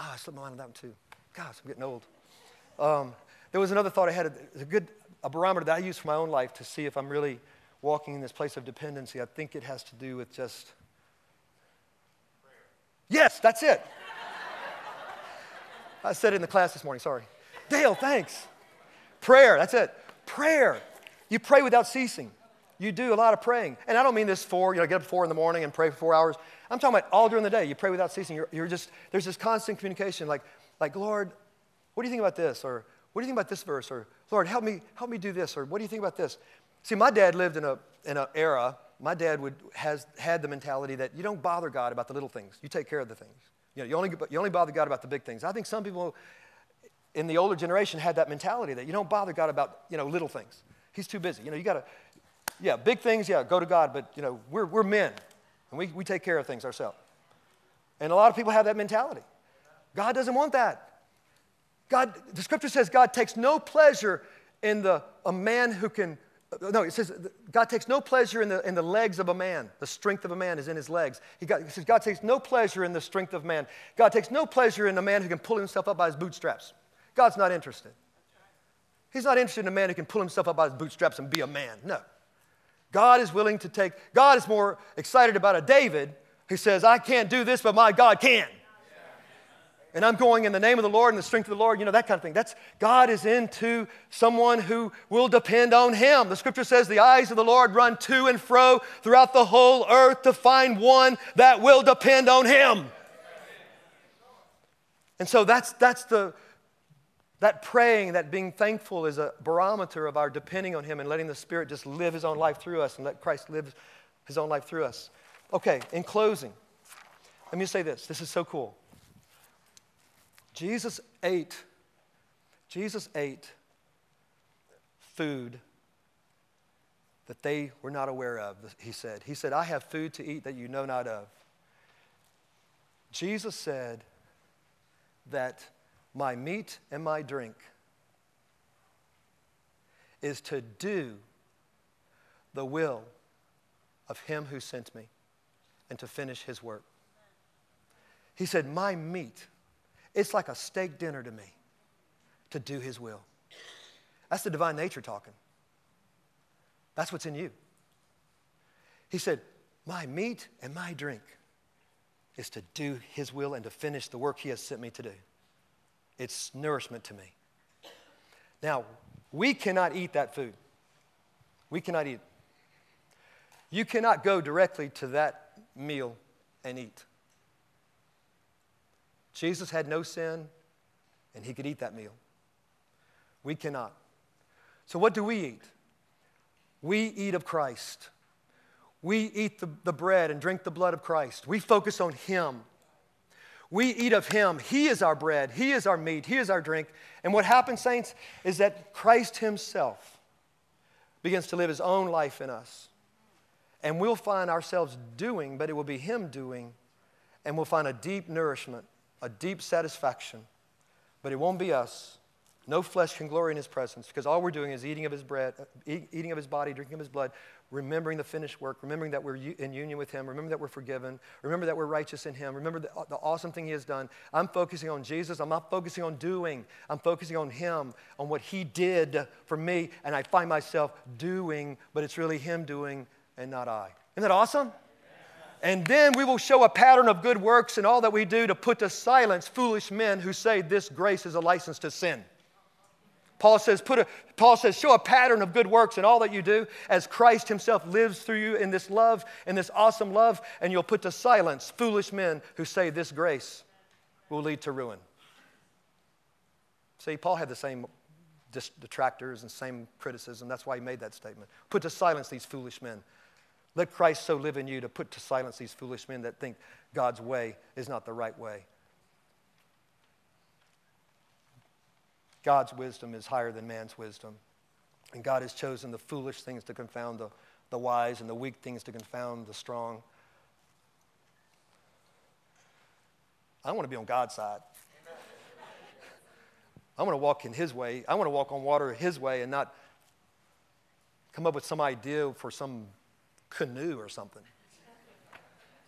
ah, I slipped my mind on that one too. Gosh, I'm getting old. Um, there was another thought I had. A good a barometer that I use for my own life to see if I'm really walking in this place of dependency. I think it has to do with just. Prayer. Yes, that's it. I said it in the class this morning, sorry. Dale, thanks. Prayer, that's it. Prayer. You pray without ceasing. You do a lot of praying. And I don't mean this for, you know, get up four in the morning and pray for four hours. I'm talking about all during the day. You pray without ceasing. You're, you're just, there's this constant communication like, like, Lord, what do you think about this? Or what do you think about this verse? Or Lord, help me, help me do this. Or what do you think about this? See, my dad lived in a in an era. My dad would has had the mentality that you don't bother God about the little things. You take care of the things. You know, you only you only bother God about the big things. I think some people in the older generation had that mentality that you don't bother God about you know little things. He's too busy. You know, you got to yeah, big things, yeah, go to God, but you know, we're, we're men and we, we take care of things ourselves. And a lot of people have that mentality. God doesn't want that. God, the scripture says God takes no pleasure in the, a man who can, no, it says God takes no pleasure in the, in the legs of a man. The strength of a man is in his legs. He, got, says God takes no pleasure in the strength of man. God takes no pleasure in a man who can pull himself up by his bootstraps. God's not interested. He's not interested in a man who can pull himself up by his bootstraps and be a man. No. God is willing to take, God is more excited about a David who says, I can't do this, but my God can and I'm going in the name of the Lord and the strength of the Lord, you know, that kind of thing. That's God is into someone who will depend on him. The scripture says the eyes of the Lord run to and fro throughout the whole earth to find one that will depend on him. And so that's that's the that praying, that being thankful is a barometer of our depending on him and letting the Spirit just live his own life through us and let Christ live his own life through us. Okay, in closing, let me say this. This is so cool. Jesus ate, Jesus ate food that they were not aware of, he said. He said, I have food to eat that you know not of. Jesus said that my meat and my drink is to do the will of him who sent me and to finish his work. He said, My meat it's like a steak dinner to me to do His will. That's the divine nature talking. That's what's in you. He said, My meat and my drink is to do His will and to finish the work He has sent me to do. It's nourishment to me. Now, we cannot eat that food. We cannot eat. You cannot go directly to that meal and eat. Jesus had no sin, and he could eat that meal. We cannot. So, what do we eat? We eat of Christ. We eat the, the bread and drink the blood of Christ. We focus on Him. We eat of Him. He is our bread, He is our meat, He is our drink. And what happens, saints, is that Christ Himself begins to live His own life in us. And we'll find ourselves doing, but it will be Him doing, and we'll find a deep nourishment a deep satisfaction, but it won't be us. No flesh can glory in his presence because all we're doing is eating of his bread, eating of his body, drinking of his blood, remembering the finished work, remembering that we're in union with him, remember that we're forgiven, remember that we're righteous in him, remember the, the awesome thing he has done. I'm focusing on Jesus. I'm not focusing on doing. I'm focusing on him, on what he did for me, and I find myself doing, but it's really him doing and not I. Isn't that awesome? And then we will show a pattern of good works in all that we do to put to silence foolish men who say this grace is a license to sin. Paul says, put a, Paul says, show a pattern of good works in all that you do as Christ himself lives through you in this love, in this awesome love, and you'll put to silence foolish men who say this grace will lead to ruin. See, Paul had the same detractors and same criticism. That's why he made that statement. Put to silence these foolish men. Let Christ so live in you to put to silence these foolish men that think God's way is not the right way. God's wisdom is higher than man's wisdom. And God has chosen the foolish things to confound the, the wise and the weak things to confound the strong. I want to be on God's side. I want to walk in His way. I want to walk on water His way and not come up with some idea for some canoe or something.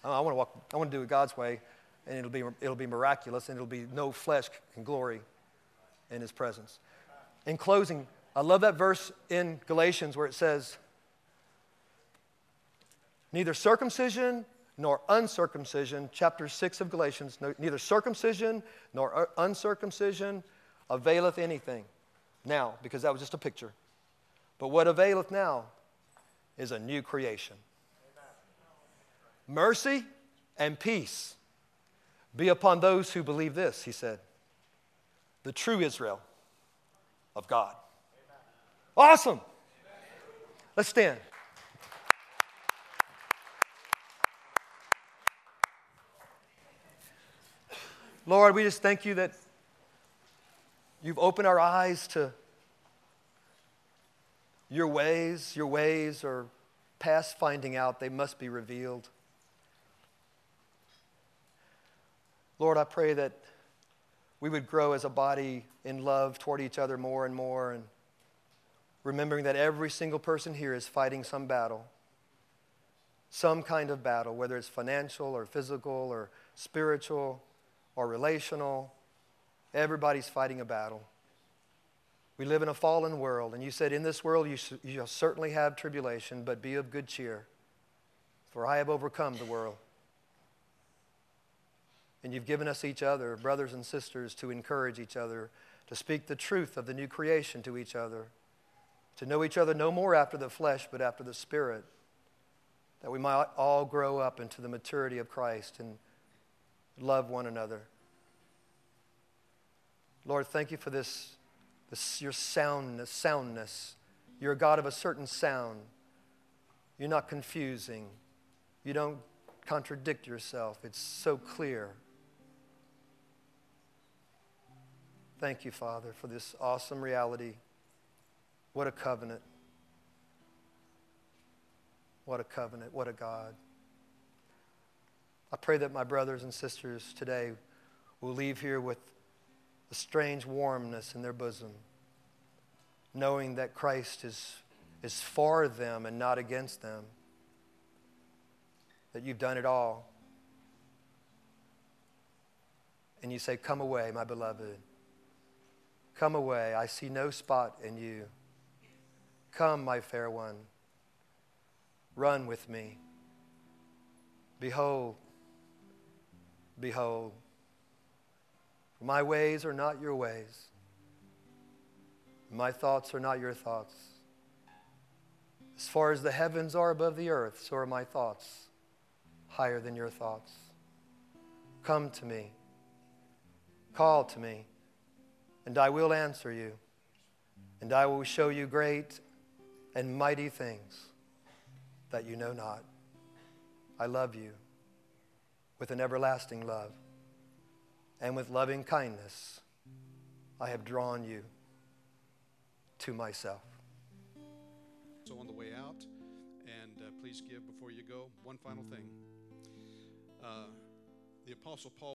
I want to walk, I want to do it God's way, and it'll be, it'll be miraculous, and it'll be no flesh can glory in his presence. In closing, I love that verse in Galatians where it says, Neither circumcision nor uncircumcision, chapter 6 of Galatians, neither circumcision nor uncircumcision availeth anything. Now, because that was just a picture. But what availeth now is a new creation. Mercy and peace be upon those who believe this, he said. The true Israel of God. Awesome. Let's stand. Lord, we just thank you that you've opened our eyes to your ways. Your ways are past finding out, they must be revealed. Lord, I pray that we would grow as a body in love toward each other more and more, and remembering that every single person here is fighting some battle, some kind of battle, whether it's financial or physical or spiritual or relational. Everybody's fighting a battle. We live in a fallen world, and you said, In this world you, you shall certainly have tribulation, but be of good cheer, for I have overcome the world. And you've given us each other, brothers and sisters, to encourage each other, to speak the truth of the new creation to each other, to know each other no more after the flesh, but after the Spirit, that we might all grow up into the maturity of Christ and love one another. Lord, thank you for this, your soundness, soundness. You're a God of a certain sound. You're not confusing. You don't contradict yourself. It's so clear. Thank you, Father, for this awesome reality. What a covenant. What a covenant. What a God. I pray that my brothers and sisters today will leave here with a strange warmness in their bosom, knowing that Christ is, is for them and not against them, that you've done it all. And you say, Come away, my beloved. Come away. I see no spot in you. Come, my fair one. Run with me. Behold, Behold, my ways are not your ways, my thoughts are not your thoughts. As far as the heavens are above the earth, so are my thoughts higher than your thoughts. Come to me, call to me, and I will answer you, and I will show you great and mighty things that you know not. I love you with an everlasting love. And with loving kindness, I have drawn you to myself. So, on the way out, and uh, please give before you go. One final thing. Uh, the Apostle Paul.